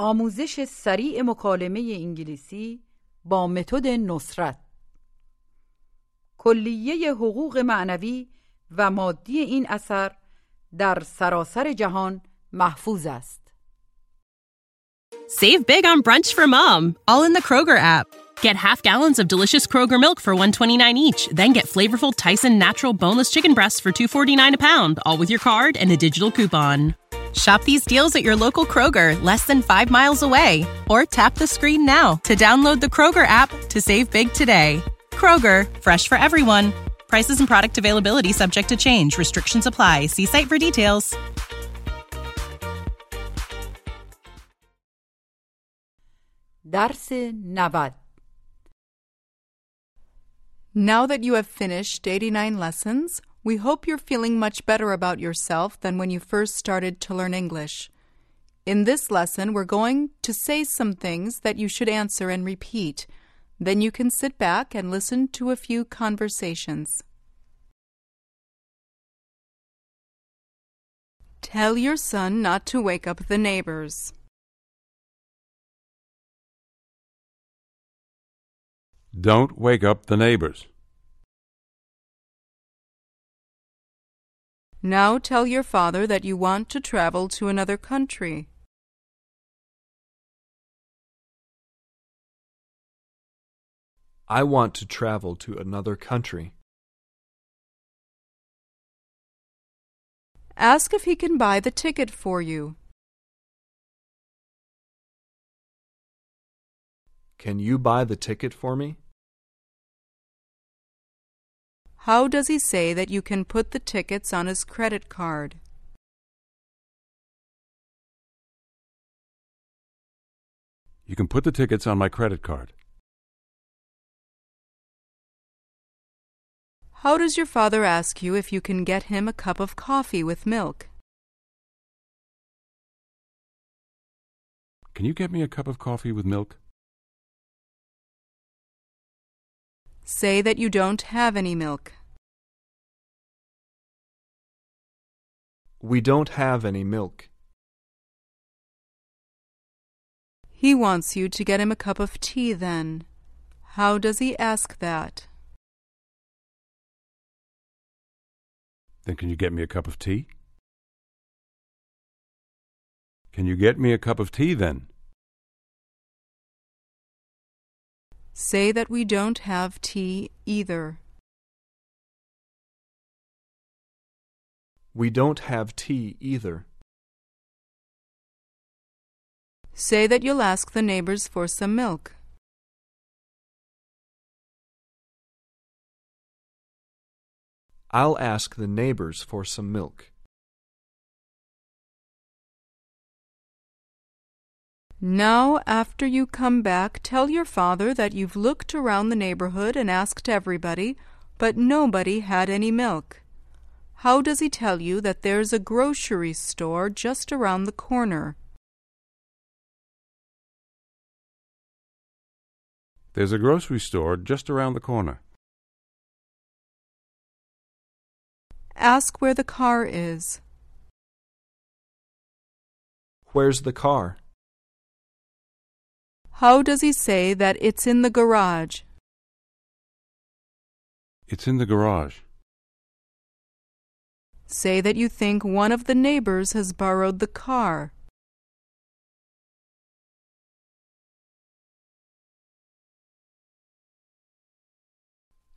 آموزش سریع مکالمه انگلیسی با متد نصرت کلیه حقوق معنوی و مادی این اثر در سراسر جهان محفوظ است. Save big on brunch for mom, all in the Kroger app. Get half gallons of delicious Kroger milk for 129 each, then get flavorful Tyson natural boneless chicken breasts for 249 a pound, all with your card and a digital coupon. Shop these deals at your local Kroger, less than five miles away, or tap the screen now to download the Kroger app to save big today. Kroger, fresh for everyone. Prices and product availability subject to change. Restrictions apply. See site for details. Dars Navat. Now that you have finished 89 lessons, we hope you're feeling much better about yourself than when you first started to learn English. In this lesson, we're going to say some things that you should answer and repeat. Then you can sit back and listen to a few conversations. Tell your son not to wake up the neighbors. Don't wake up the neighbors. Now tell your father that you want to travel to another country. I want to travel to another country. Ask if he can buy the ticket for you. Can you buy the ticket for me? How does he say that you can put the tickets on his credit card? You can put the tickets on my credit card. How does your father ask you if you can get him a cup of coffee with milk? Can you get me a cup of coffee with milk? Say that you don't have any milk. We don't have any milk. He wants you to get him a cup of tea then. How does he ask that? Then can you get me a cup of tea? Can you get me a cup of tea then? Say that we don't have tea either. We don't have tea either. Say that you'll ask the neighbors for some milk. I'll ask the neighbors for some milk. Now, after you come back, tell your father that you've looked around the neighborhood and asked everybody, but nobody had any milk. How does he tell you that there's a grocery store just around the corner? There's a grocery store just around the corner. Ask where the car is. Where's the car? How does he say that it's in the garage? It's in the garage. Say that you think one of the neighbors has borrowed the car.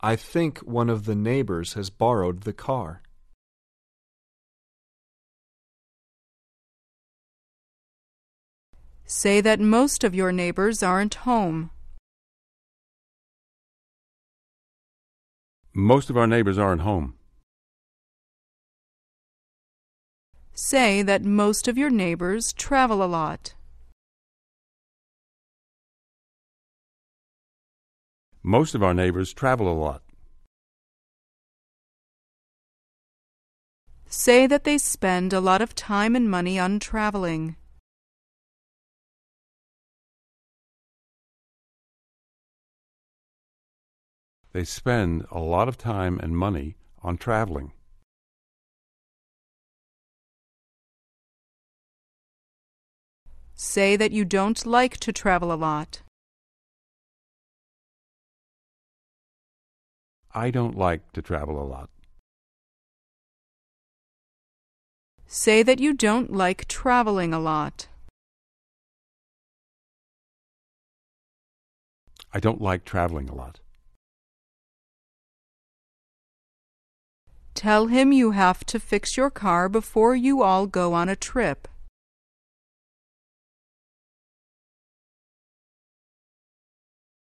I think one of the neighbors has borrowed the car. Say that most of your neighbors aren't home. Most of our neighbors aren't home. Say that most of your neighbors travel a lot. Most of our neighbors travel a lot. Say that they spend a lot of time and money on traveling. They spend a lot of time and money on traveling. Say that you don't like to travel a lot. I don't like to travel a lot. Say that you don't like traveling a lot. I don't like traveling a lot. Tell him you have to fix your car before you all go on a trip.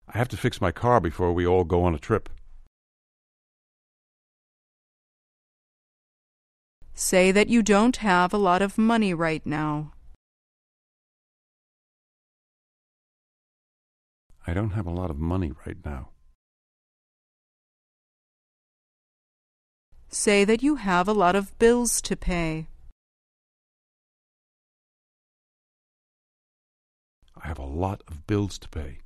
I have to fix my car before we all go on a trip. Say that you don't have a lot of money right now. I don't have a lot of money right now. Say that you have a lot of bills to pay. I have a lot of bills to pay.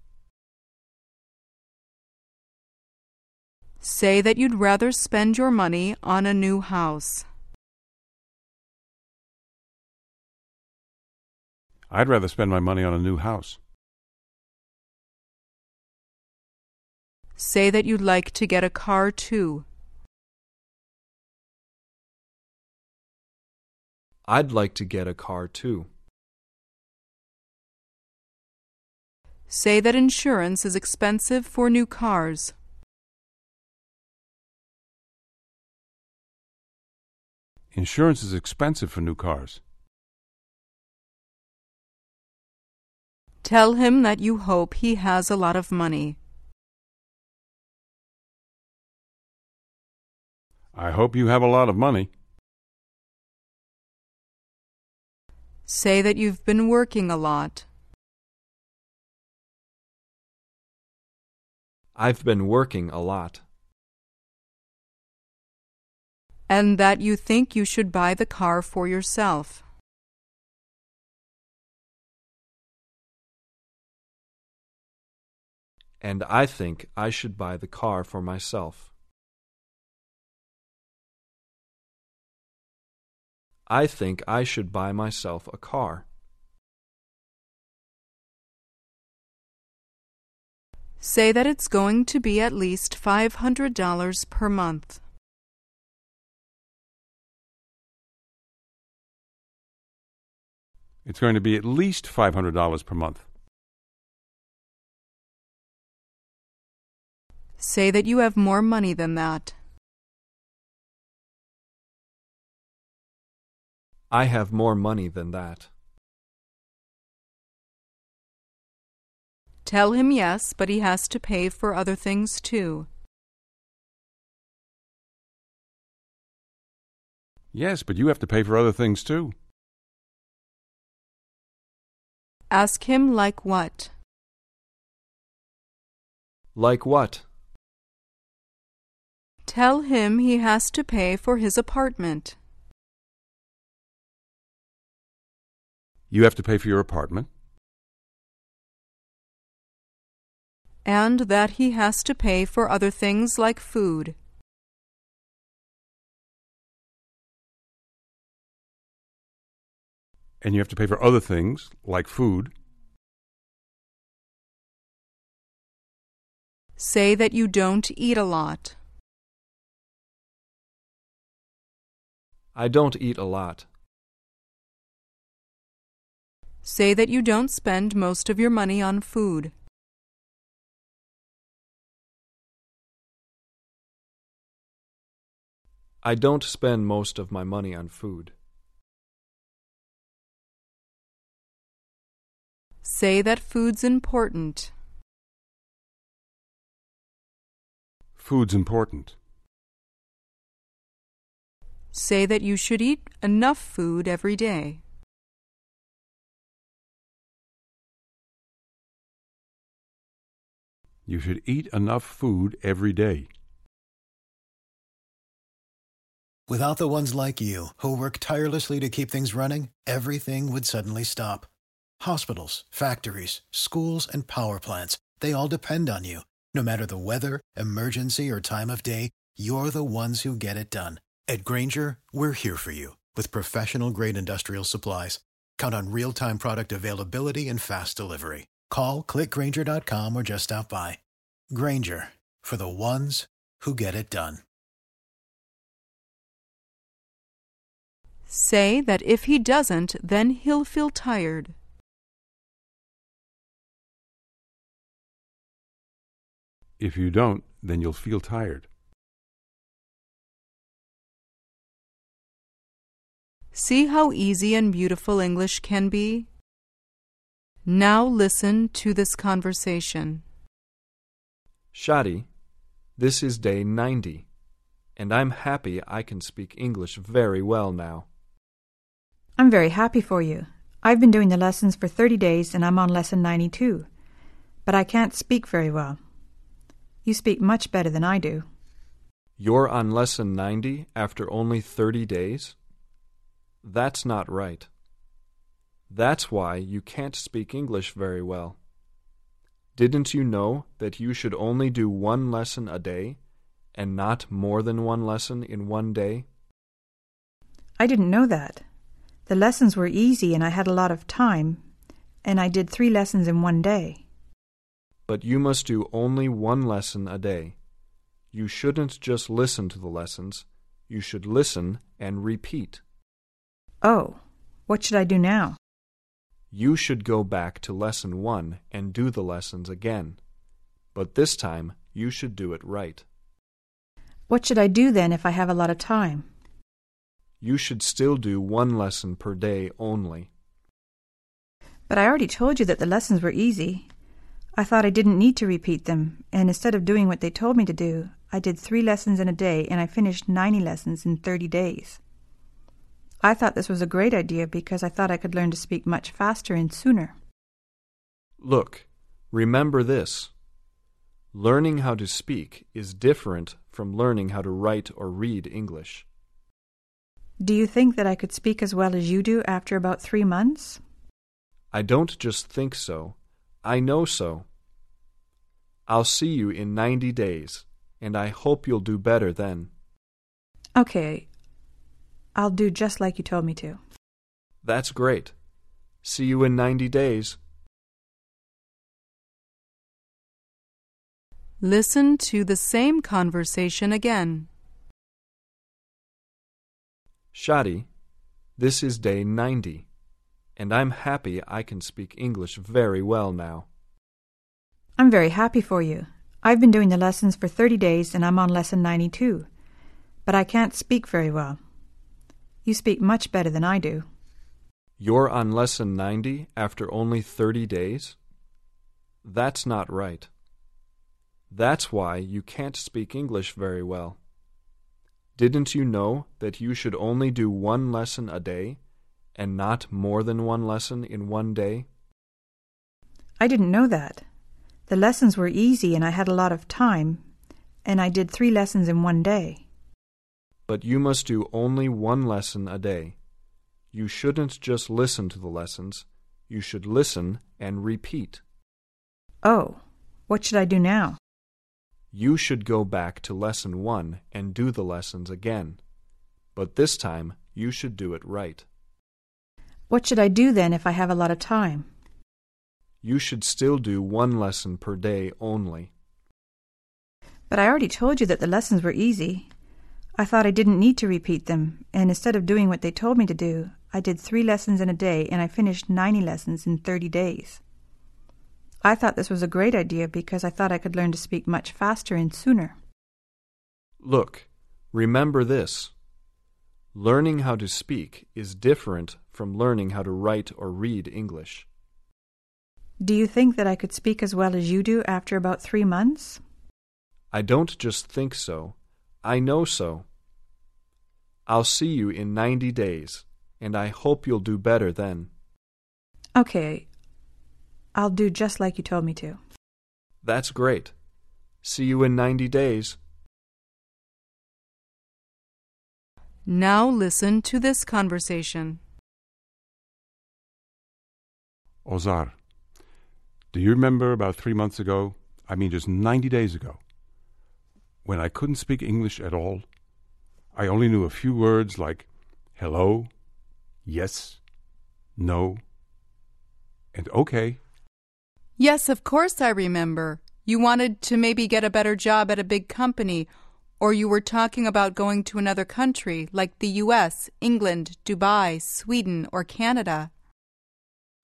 Say that you'd rather spend your money on a new house. I'd rather spend my money on a new house. Say that you'd like to get a car too. I'd like to get a car too. Say that insurance is expensive for new cars. Insurance is expensive for new cars. Tell him that you hope he has a lot of money. I hope you have a lot of money. Say that you've been working a lot. I've been working a lot. And that you think you should buy the car for yourself. And I think I should buy the car for myself. I think I should buy myself a car. Say that it's going to be at least $500 per month. It's going to be at least $500 per month. Say that you have more money than that. I have more money than that. Tell him yes, but he has to pay for other things too. Yes, but you have to pay for other things too. Ask him like what? Like what? Tell him he has to pay for his apartment. You have to pay for your apartment. And that he has to pay for other things like food. And you have to pay for other things like food. Say that you don't eat a lot. I don't eat a lot. Say that you don't spend most of your money on food. I don't spend most of my money on food. Say that food's important. Food's important. Say that you should eat enough food every day. You should eat enough food every day. Without the ones like you, who work tirelessly to keep things running, everything would suddenly stop. Hospitals, factories, schools, and power plants, they all depend on you. No matter the weather, emergency, or time of day, you're the ones who get it done. At Grainger, we're here for you with professional grade industrial supplies. Count on real time product availability and fast delivery. Call clickgrainger.com or just stop by. Grainger for the ones who get it done. Say that if he doesn't, then he'll feel tired. If you don't, then you'll feel tired. See how easy and beautiful English can be? Now listen to this conversation. Shadi, this is day 90, and I'm happy I can speak English very well now. I'm very happy for you. I've been doing the lessons for 30 days and I'm on lesson 92. But I can't speak very well. You speak much better than I do. You're on lesson 90 after only 30 days? That's not right. That's why you can't speak English very well. Didn't you know that you should only do one lesson a day and not more than one lesson in one day? I didn't know that. The lessons were easy and I had a lot of time, and I did three lessons in one day. But you must do only one lesson a day. You shouldn't just listen to the lessons, you should listen and repeat. Oh, what should I do now? You should go back to lesson one and do the lessons again. But this time, you should do it right. What should I do then if I have a lot of time? You should still do one lesson per day only. But I already told you that the lessons were easy. I thought I didn't need to repeat them, and instead of doing what they told me to do, I did three lessons in a day and I finished 90 lessons in 30 days. I thought this was a great idea because I thought I could learn to speak much faster and sooner. Look, remember this. Learning how to speak is different from learning how to write or read English. Do you think that I could speak as well as you do after about three months? I don't just think so, I know so. I'll see you in 90 days, and I hope you'll do better then. Okay, I'll do just like you told me to. That's great. See you in 90 days. Listen to the same conversation again. Shadi, this is day 90, and I'm happy I can speak English very well now. I'm very happy for you. I've been doing the lessons for 30 days and I'm on lesson 92. But I can't speak very well. You speak much better than I do. You're on lesson 90 after only 30 days? That's not right. That's why you can't speak English very well. Didn't you know that you should only do one lesson a day and not more than one lesson in one day? I didn't know that. The lessons were easy and I had a lot of time, and I did three lessons in one day. But you must do only one lesson a day. You shouldn't just listen to the lessons, you should listen and repeat. Oh, what should I do now? You should go back to lesson one and do the lessons again. But this time, you should do it right. What should I do then if I have a lot of time? You should still do one lesson per day only. But I already told you that the lessons were easy. I thought I didn't need to repeat them, and instead of doing what they told me to do, I did three lessons in a day and I finished 90 lessons in 30 days. I thought this was a great idea because I thought I could learn to speak much faster and sooner. Look, remember this. Learning how to speak is different from learning how to write or read English. Do you think that I could speak as well as you do after about three months? I don't just think so, I know so. I'll see you in 90 days, and I hope you'll do better then. Okay, I'll do just like you told me to. That's great. See you in 90 days. Now listen to this conversation. Ozar, do you remember about three months ago, I mean just 90 days ago, when I couldn't speak English at all? I only knew a few words like hello, yes, no, and okay. Yes, of course I remember. You wanted to maybe get a better job at a big company, or you were talking about going to another country like the US, England, Dubai, Sweden, or Canada.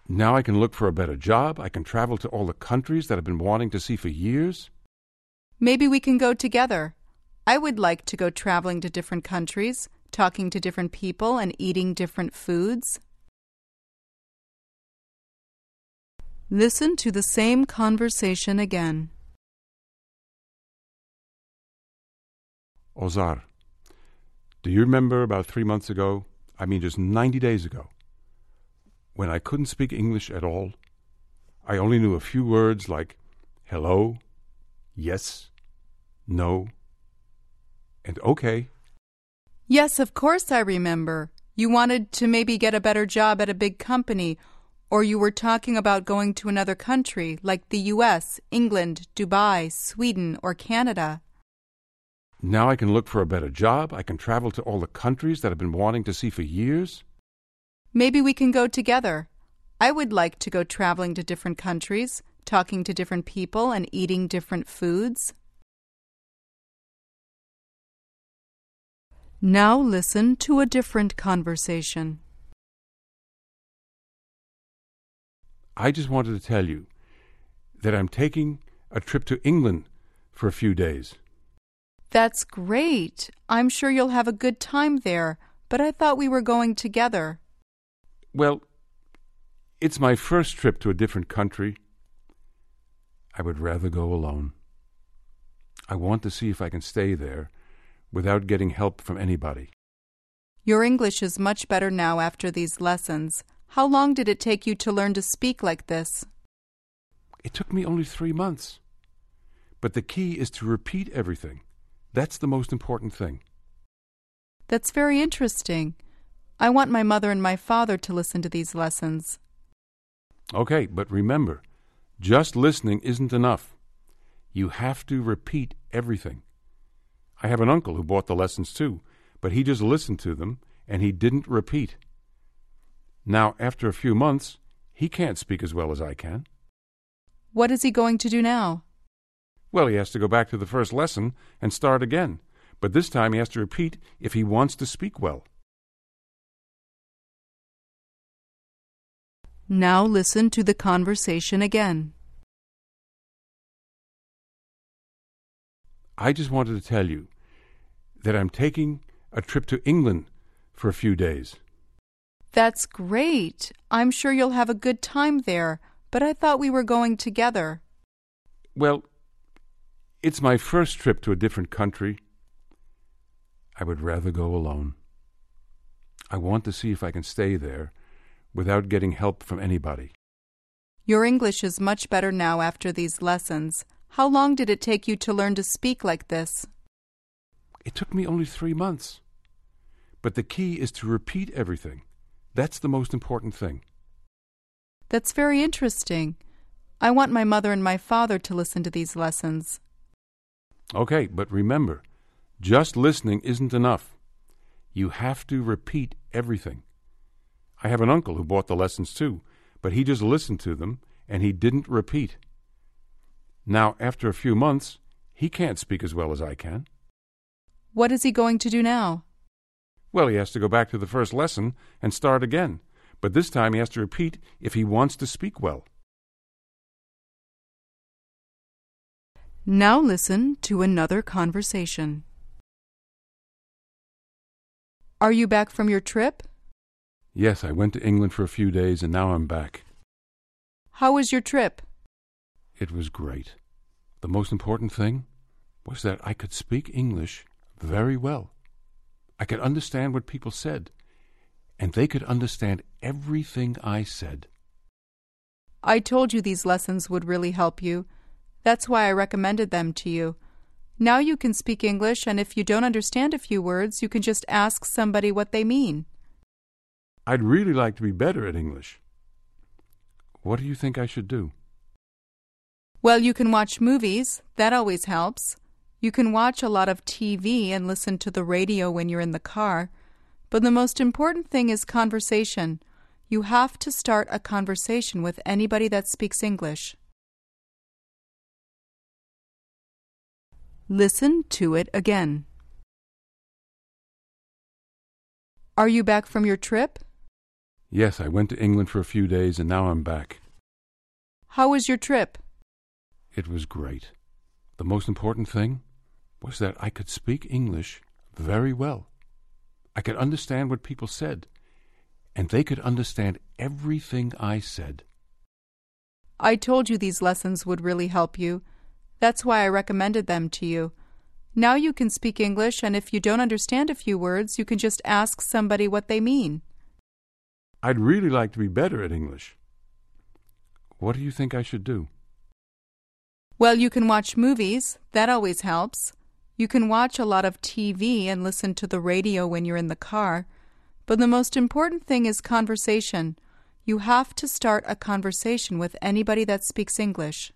Now I can look for a better job. I can travel to all the countries that I've been wanting to see for years. Maybe we can go together. I would like to go traveling to different countries, talking to different people, and eating different foods. Listen to the same conversation again. Ozar, do you remember about three months ago? I mean, just 90 days ago, when I couldn't speak English at all? I only knew a few words like hello, yes, no, and okay. Yes, of course I remember. You wanted to maybe get a better job at a big company, or you were talking about going to another country like the US, England, Dubai, Sweden, or Canada. Now I can look for a better job. I can travel to all the countries that I've been wanting to see for years. Maybe we can go together. I would like to go traveling to different countries, talking to different people, and eating different foods. Now listen to a different conversation. I just wanted to tell you that I'm taking a trip to England for a few days. That's great. I'm sure you'll have a good time there, but I thought we were going together. Well, it's my first trip to a different country. I would rather go alone. I want to see if I can stay there without getting help from anybody. Your English is much better now after these lessons. How long did it take you to learn to speak like this? It took me only three months. But the key is to repeat everything. That's the most important thing. That's very interesting. I want my mother and my father to listen to these lessons. Okay, but remember, just listening isn't enough. You have to repeat everything. I have an uncle who bought the lessons too, but he just listened to them and he didn't repeat. Now, after a few months, he can't speak as well as I can. What is he going to do now? Well, he has to go back to the first lesson and start again, but this time he has to repeat if he wants to speak well. Now listen to the conversation again. I just wanted to tell you that I'm taking a trip to England for a few days. That's great. I'm sure you'll have a good time there, but I thought we were going together. Well, it's my first trip to a different country. I would rather go alone. I want to see if I can stay there without getting help from anybody. Your English is much better now after these lessons. How long did it take you to learn to speak like this? It took me only three months. But the key is to repeat everything. That's the most important thing. That's very interesting. I want my mother and my father to listen to these lessons. Okay, but remember, just listening isn't enough. You have to repeat everything. I have an uncle who bought the lessons too, but he just listened to them and he didn't repeat. Now, after a few months, he can't speak as well as I can. What is he going to do now? Well, he has to go back to the first lesson and start again, but this time he has to repeat if he wants to speak well. Now listen to another conversation. Are you back from your trip? Yes, I went to England for a few days and now I'm back. How was your trip? It was great. The most important thing was that I could speak English very well. I could understand what people said, and they could understand everything I said. I told you these lessons would really help you. That's why I recommended them to you. Now you can speak English, and if you don't understand a few words, you can just ask somebody what they mean. I'd really like to be better at English. What do you think I should do? Well, you can watch movies. That always helps. You can watch a lot of TV and listen to the radio when you're in the car. But the most important thing is conversation. You have to start a conversation with anybody that speaks English. Listen to it again. Are you back from your trip? Yes, I went to England for a few days and now I'm back. How was your trip? It was great. The most important thing was that I could speak English very well. I could understand what people said, and they could understand everything I said. I told you these lessons would really help you. That's why I recommended them to you. Now you can speak English, and if you don't understand a few words, you can just ask somebody what they mean. I'd really like to be better at English. What do you think I should do? Well, you can watch movies. That always helps. You can watch a lot of TV and listen to the radio when you're in the car. But the most important thing is conversation. You have to start a conversation with anybody that speaks English.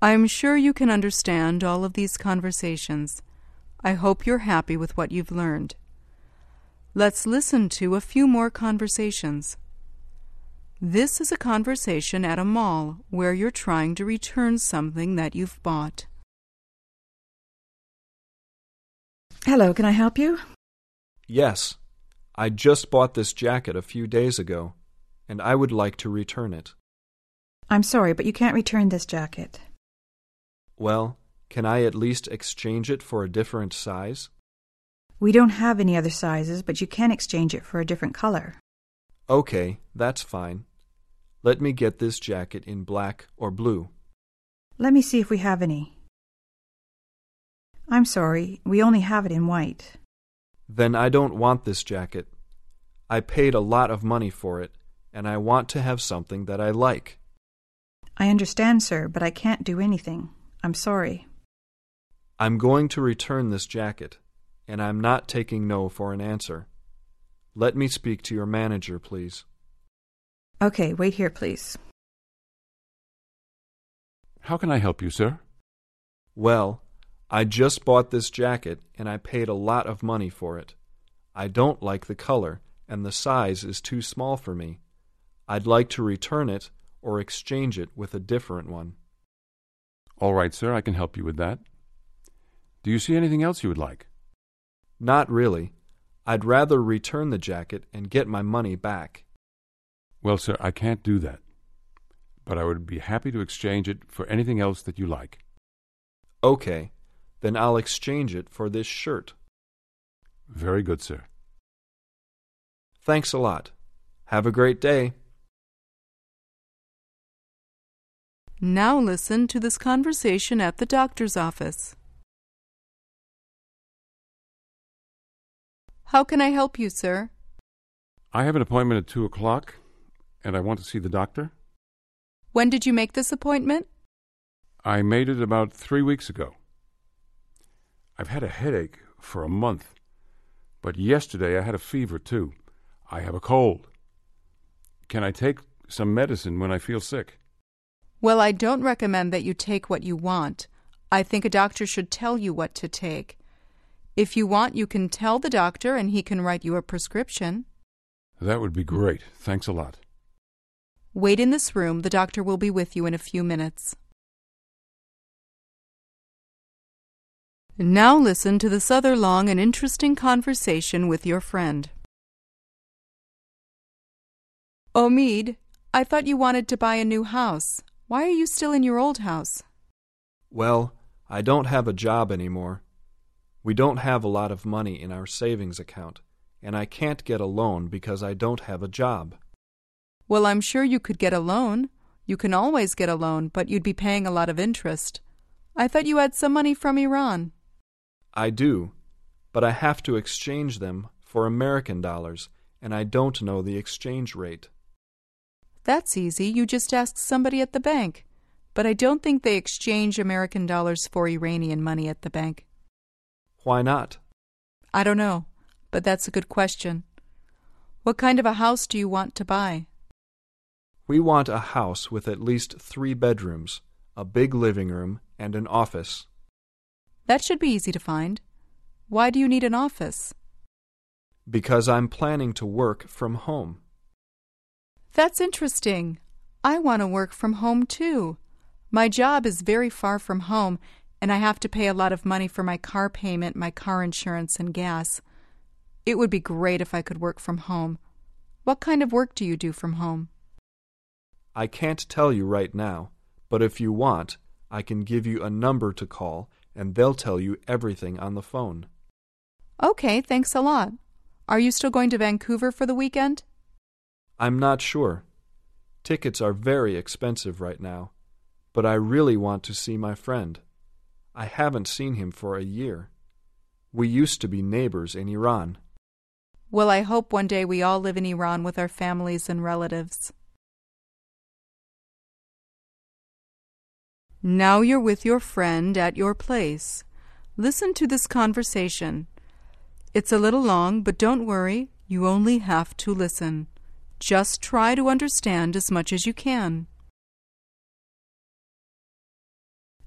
I am sure you can understand all of these conversations. I hope you're happy with what you've learned. Let's listen to a few more conversations. This is a conversation at a mall where you're trying to return something that you've bought. Hello, can I help you? Yes, I just bought this jacket a few days ago, and I would like to return it. I'm sorry, but you can't return this jacket. Well, can I at least exchange it for a different size? We don't have any other sizes, but you can exchange it for a different color. Okay, that's fine. Let me get this jacket in black or blue. Let me see if we have any. I'm sorry, we only have it in white. Then I don't want this jacket. I paid a lot of money for it, and I want to have something that I like. I understand, sir, but I can't do anything. I'm sorry. I'm going to return this jacket, and I'm not taking no for an answer. Let me speak to your manager, please. Okay, wait here, please. How can I help you, sir? Well, I just bought this jacket, and I paid a lot of money for it. I don't like the color, and the size is too small for me. I'd like to return it or exchange it with a different one. All right, sir, I can help you with that. Do you see anything else you would like? Not really. I'd rather return the jacket and get my money back. Well, sir, I can't do that. But I would be happy to exchange it for anything else that you like. Okay, then I'll exchange it for this shirt. Very good, sir. Thanks a lot. Have a great day. Now listen to this conversation at the doctor's office. How can I help you, sir? I have an appointment at two o'clock, and I want to see the doctor. When did you make this appointment? I made it about three weeks ago. I've had a headache for a month, but yesterday I had a fever too. I have a cold. Can I take some medicine when I feel sick? Well, I don't recommend that you take what you want. I think a doctor should tell you what to take. If you want, you can tell the doctor and he can write you a prescription. That would be great. Thanks a lot. Wait in this room. The doctor will be with you in a few minutes. Now listen to this other long and interesting conversation with your friend. Omid, I thought you wanted to buy a new house. Why are you still in your old house? Well, I don't have a job anymore. We don't have a lot of money in our savings account, and I can't get a loan because I don't have a job. Well, I'm sure you could get a loan. You can always get a loan, but you'd be paying a lot of interest. I thought you had some money from Iran. I do, but I have to exchange them for American dollars, and I don't know the exchange rate. That's easy. You just ask somebody at the bank. But I don't think they exchange American dollars for Iranian money at the bank. Why not? I don't know, but that's a good question. What kind of a house do you want to buy? We want a house with at least three bedrooms, a big living room, and an office. That should be easy to find. Why do you need an office? Because I'm planning to work from home. That's interesting. I want to work from home too. My job is very far from home, and I have to pay a lot of money for my car payment, my car insurance, and gas. It would be great if I could work from home. What kind of work do you do from home? I can't tell you right now, but if you want, I can give you a number to call and they'll tell you everything on the phone. Okay, thanks a lot. Are you still going to Vancouver for the weekend? I'm not sure. Tickets are very expensive right now, but I really want to see my friend. I haven't seen him for a year. We used to be neighbors in Iran. Well, I hope one day we all live in Iran with our families and relatives. Now you're with your friend at your place. Listen to this conversation. It's a little long, but don't worry, you only have to listen. Just try to understand as much as you can.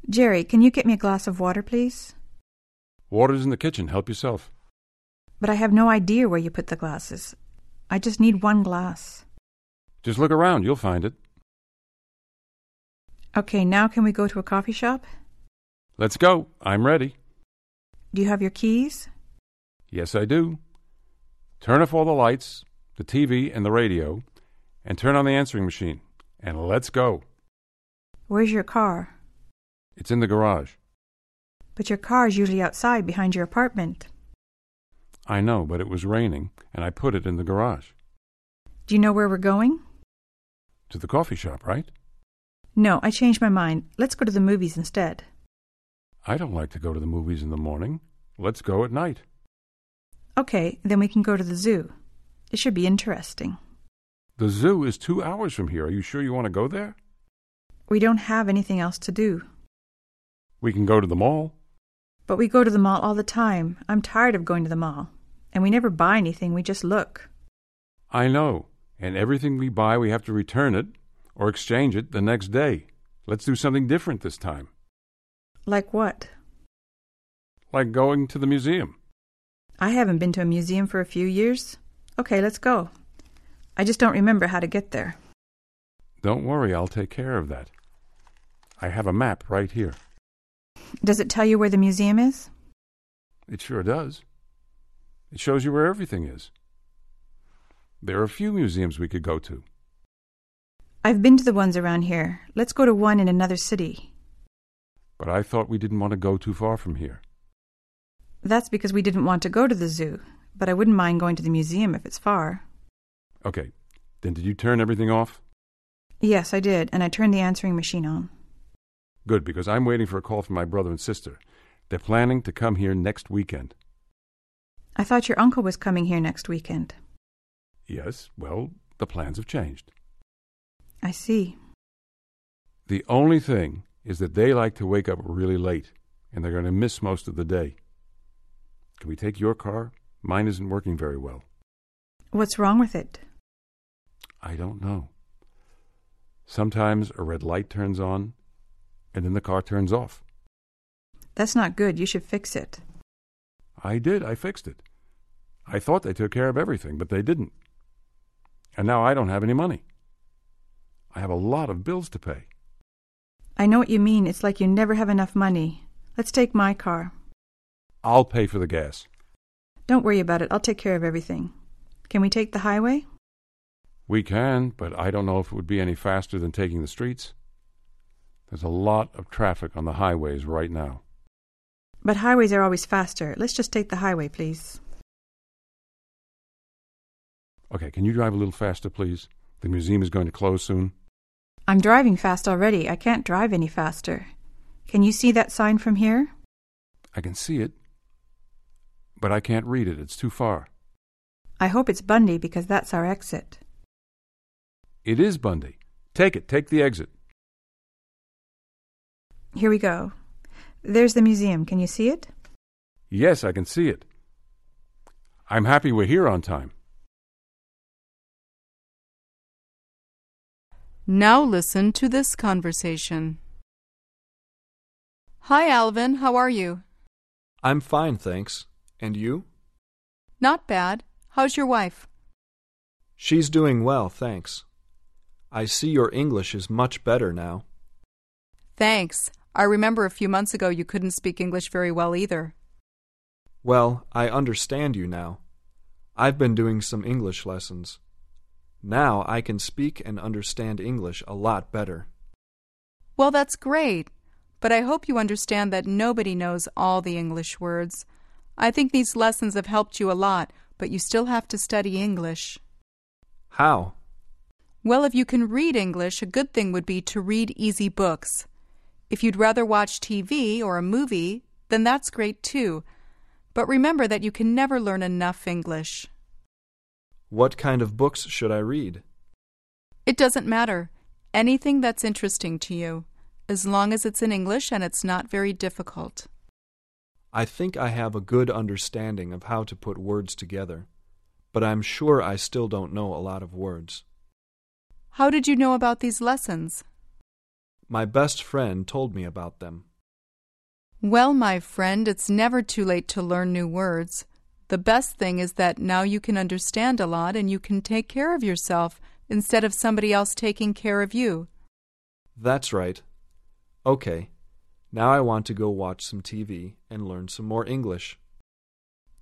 Jerry, can you get me a glass of water, please? Water's in the kitchen. Help yourself. But I have no idea where you put the glasses. I just need one glass. Just look around. You'll find it. Okay, now can we go to a coffee shop? Let's go. I'm ready. Do you have your keys? Yes, I do. Turn off all the lights, the TV, and the radio, and turn on the answering machine. And let's go. Where's your car? It's in the garage. But your car is usually outside behind your apartment. I know, but it was raining, and I put it in the garage. Do you know where we're going? To the coffee shop, right? No, I changed my mind. Let's go to the movies instead. I don't like to go to the movies in the morning. Let's go at night. Okay, then we can go to the zoo. It should be interesting. The zoo is two hours from here. Are you sure you want to go there? We don't have anything else to do. We can go to the mall. But we go to the mall all the time. I'm tired of going to the mall. And we never buy anything, we just look. I know. And everything we buy, we have to return it or exchange it the next day. Let's do something different this time. Like what? Like going to the museum. I haven't been to a museum for a few years. Okay, let's go. I just don't remember how to get there. Don't worry, I'll take care of that. I have a map right here. Does it tell you where the museum is? It sure does. It shows you where everything is. There are a few museums we could go to. I've been to the ones around here. Let's go to one in another city. But I thought we didn't want to go too far from here. That's because we didn't want to go to the zoo, but I wouldn't mind going to the museum if it's far. Okay, then did you turn everything off? Yes, I did, and I turned the answering machine on. Good, because I'm waiting for a call from my brother and sister. They're planning to come here next weekend. I thought your uncle was coming here next weekend. Yes, well, the plans have changed. I see. The only thing is that they like to wake up really late, and they're going to miss most of the day. Can we take your car? Mine isn't working very well. What's wrong with it? I don't know. Sometimes a red light turns on, and then the car turns off. That's not good. You should fix it. I did. I fixed it. I thought they took care of everything, but they didn't. And now I don't have any money. I have a lot of bills to pay. I know what you mean. It's like you never have enough money. Let's take my car. I'll pay for the gas. Don't worry about it. I'll take care of everything. Can we take the highway? We can, but I don't know if it would be any faster than taking the streets. There's a lot of traffic on the highways right now. But highways are always faster. Let's just take the highway, please. Okay, can you drive a little faster, please? The museum is going to close soon. I'm driving fast already. I can't drive any faster. Can you see that sign from here? I can see it, but I can't read it. It's too far. I hope it's Bundy because that's our exit. It is Bundy. Take it. Take the exit. Here we go. There's the museum. Can you see it? Yes, I can see it. I'm happy we're here on time. Now listen to this conversation. Hi, Alvin. How are you? I'm fine, thanks. And you? Not bad. How's your wife? She's doing well, thanks. I see your English is much better now. Thanks. I remember a few months ago you couldn't speak English very well either. Well, I understand you now. I've been doing some English lessons. Now I can speak and understand English a lot better. Well, that's great. But I hope you understand that nobody knows all the English words. I think these lessons have helped you a lot, but you still have to study English. How? Well, if you can read English, a good thing would be to read easy books. If you'd rather watch TV or a movie, then that's great too. But remember that you can never learn enough English. What kind of books should I read? It doesn't matter. Anything that's interesting to you, as long as it's in English and it's not very difficult. I think I have a good understanding of how to put words together, but I'm sure I still don't know a lot of words. How did you know about these lessons? My best friend told me about them. Well, my friend, it's never too late to learn new words. The best thing is that now you can understand a lot and you can take care of yourself instead of somebody else taking care of you. That's right. Okay, now I want to go watch some TV and learn some more English.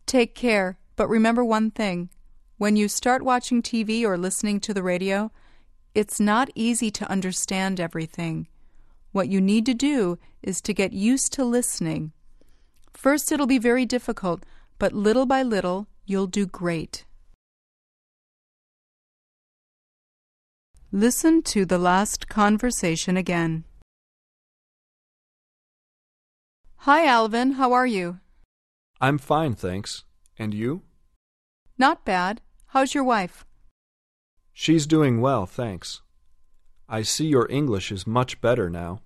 Take care, but remember one thing. When you start watching TV or listening to the radio, it's not easy to understand everything. What you need to do is to get used to listening. First, it'll be very difficult, but little by little, you'll do great. Listen to the last conversation again. Hi, Alvin. How are you? I'm fine, thanks. And you? Not bad. How's your wife? She's doing well, thanks. I see your English is much better now.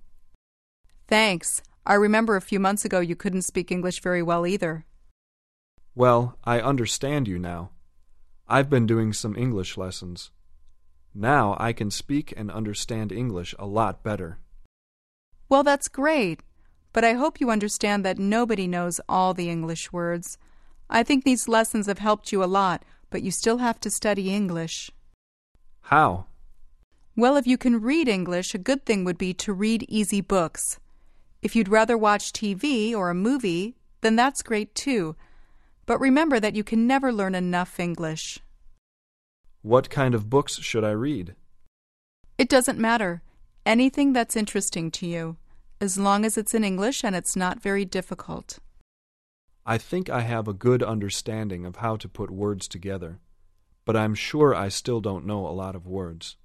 Thanks. I remember a few months ago you couldn't speak English very well either. Well, I understand you now. I've been doing some English lessons. Now I can speak and understand English a lot better. Well, that's great. But I hope you understand that nobody knows all the English words. I think these lessons have helped you a lot, but you still have to study English. How? Well, if you can read English, a good thing would be to read easy books. If you'd rather watch TV or a movie, then that's great too. But remember that you can never learn enough English. What kind of books should I read? It doesn't matter. Anything that's interesting to you, as long as it's in English and it's not very difficult. I think I have a good understanding of how to put words together, but I'm sure I still don't know a lot of words.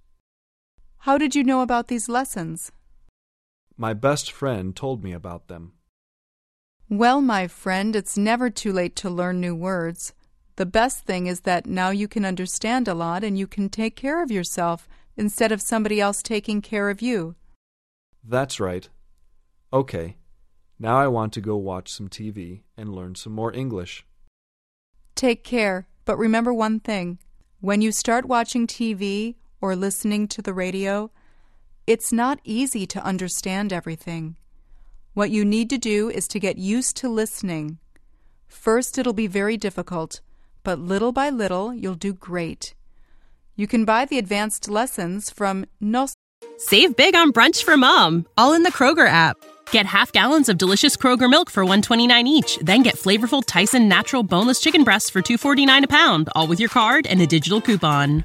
How did you know about these lessons? My best friend told me about them. Well, my friend, it's never too late to learn new words. The best thing is that now you can understand a lot and you can take care of yourself instead of somebody else taking care of you. That's right. Okay, now I want to go watch some TV and learn some more English. Take care, but remember one thing. When you start watching TV or listening to the radio, it's not easy to understand everything. What you need to do is to get used to listening. First, it'll be very difficult, but little by little, you'll do great. You can buy the advanced lessons from Nos. Save big on brunch for mom, all in the Kroger app. Get half gallons of delicious Kroger milk for 129 each, then get flavorful Tyson natural boneless chicken breasts for 249 a pound, all with your card and a digital coupon.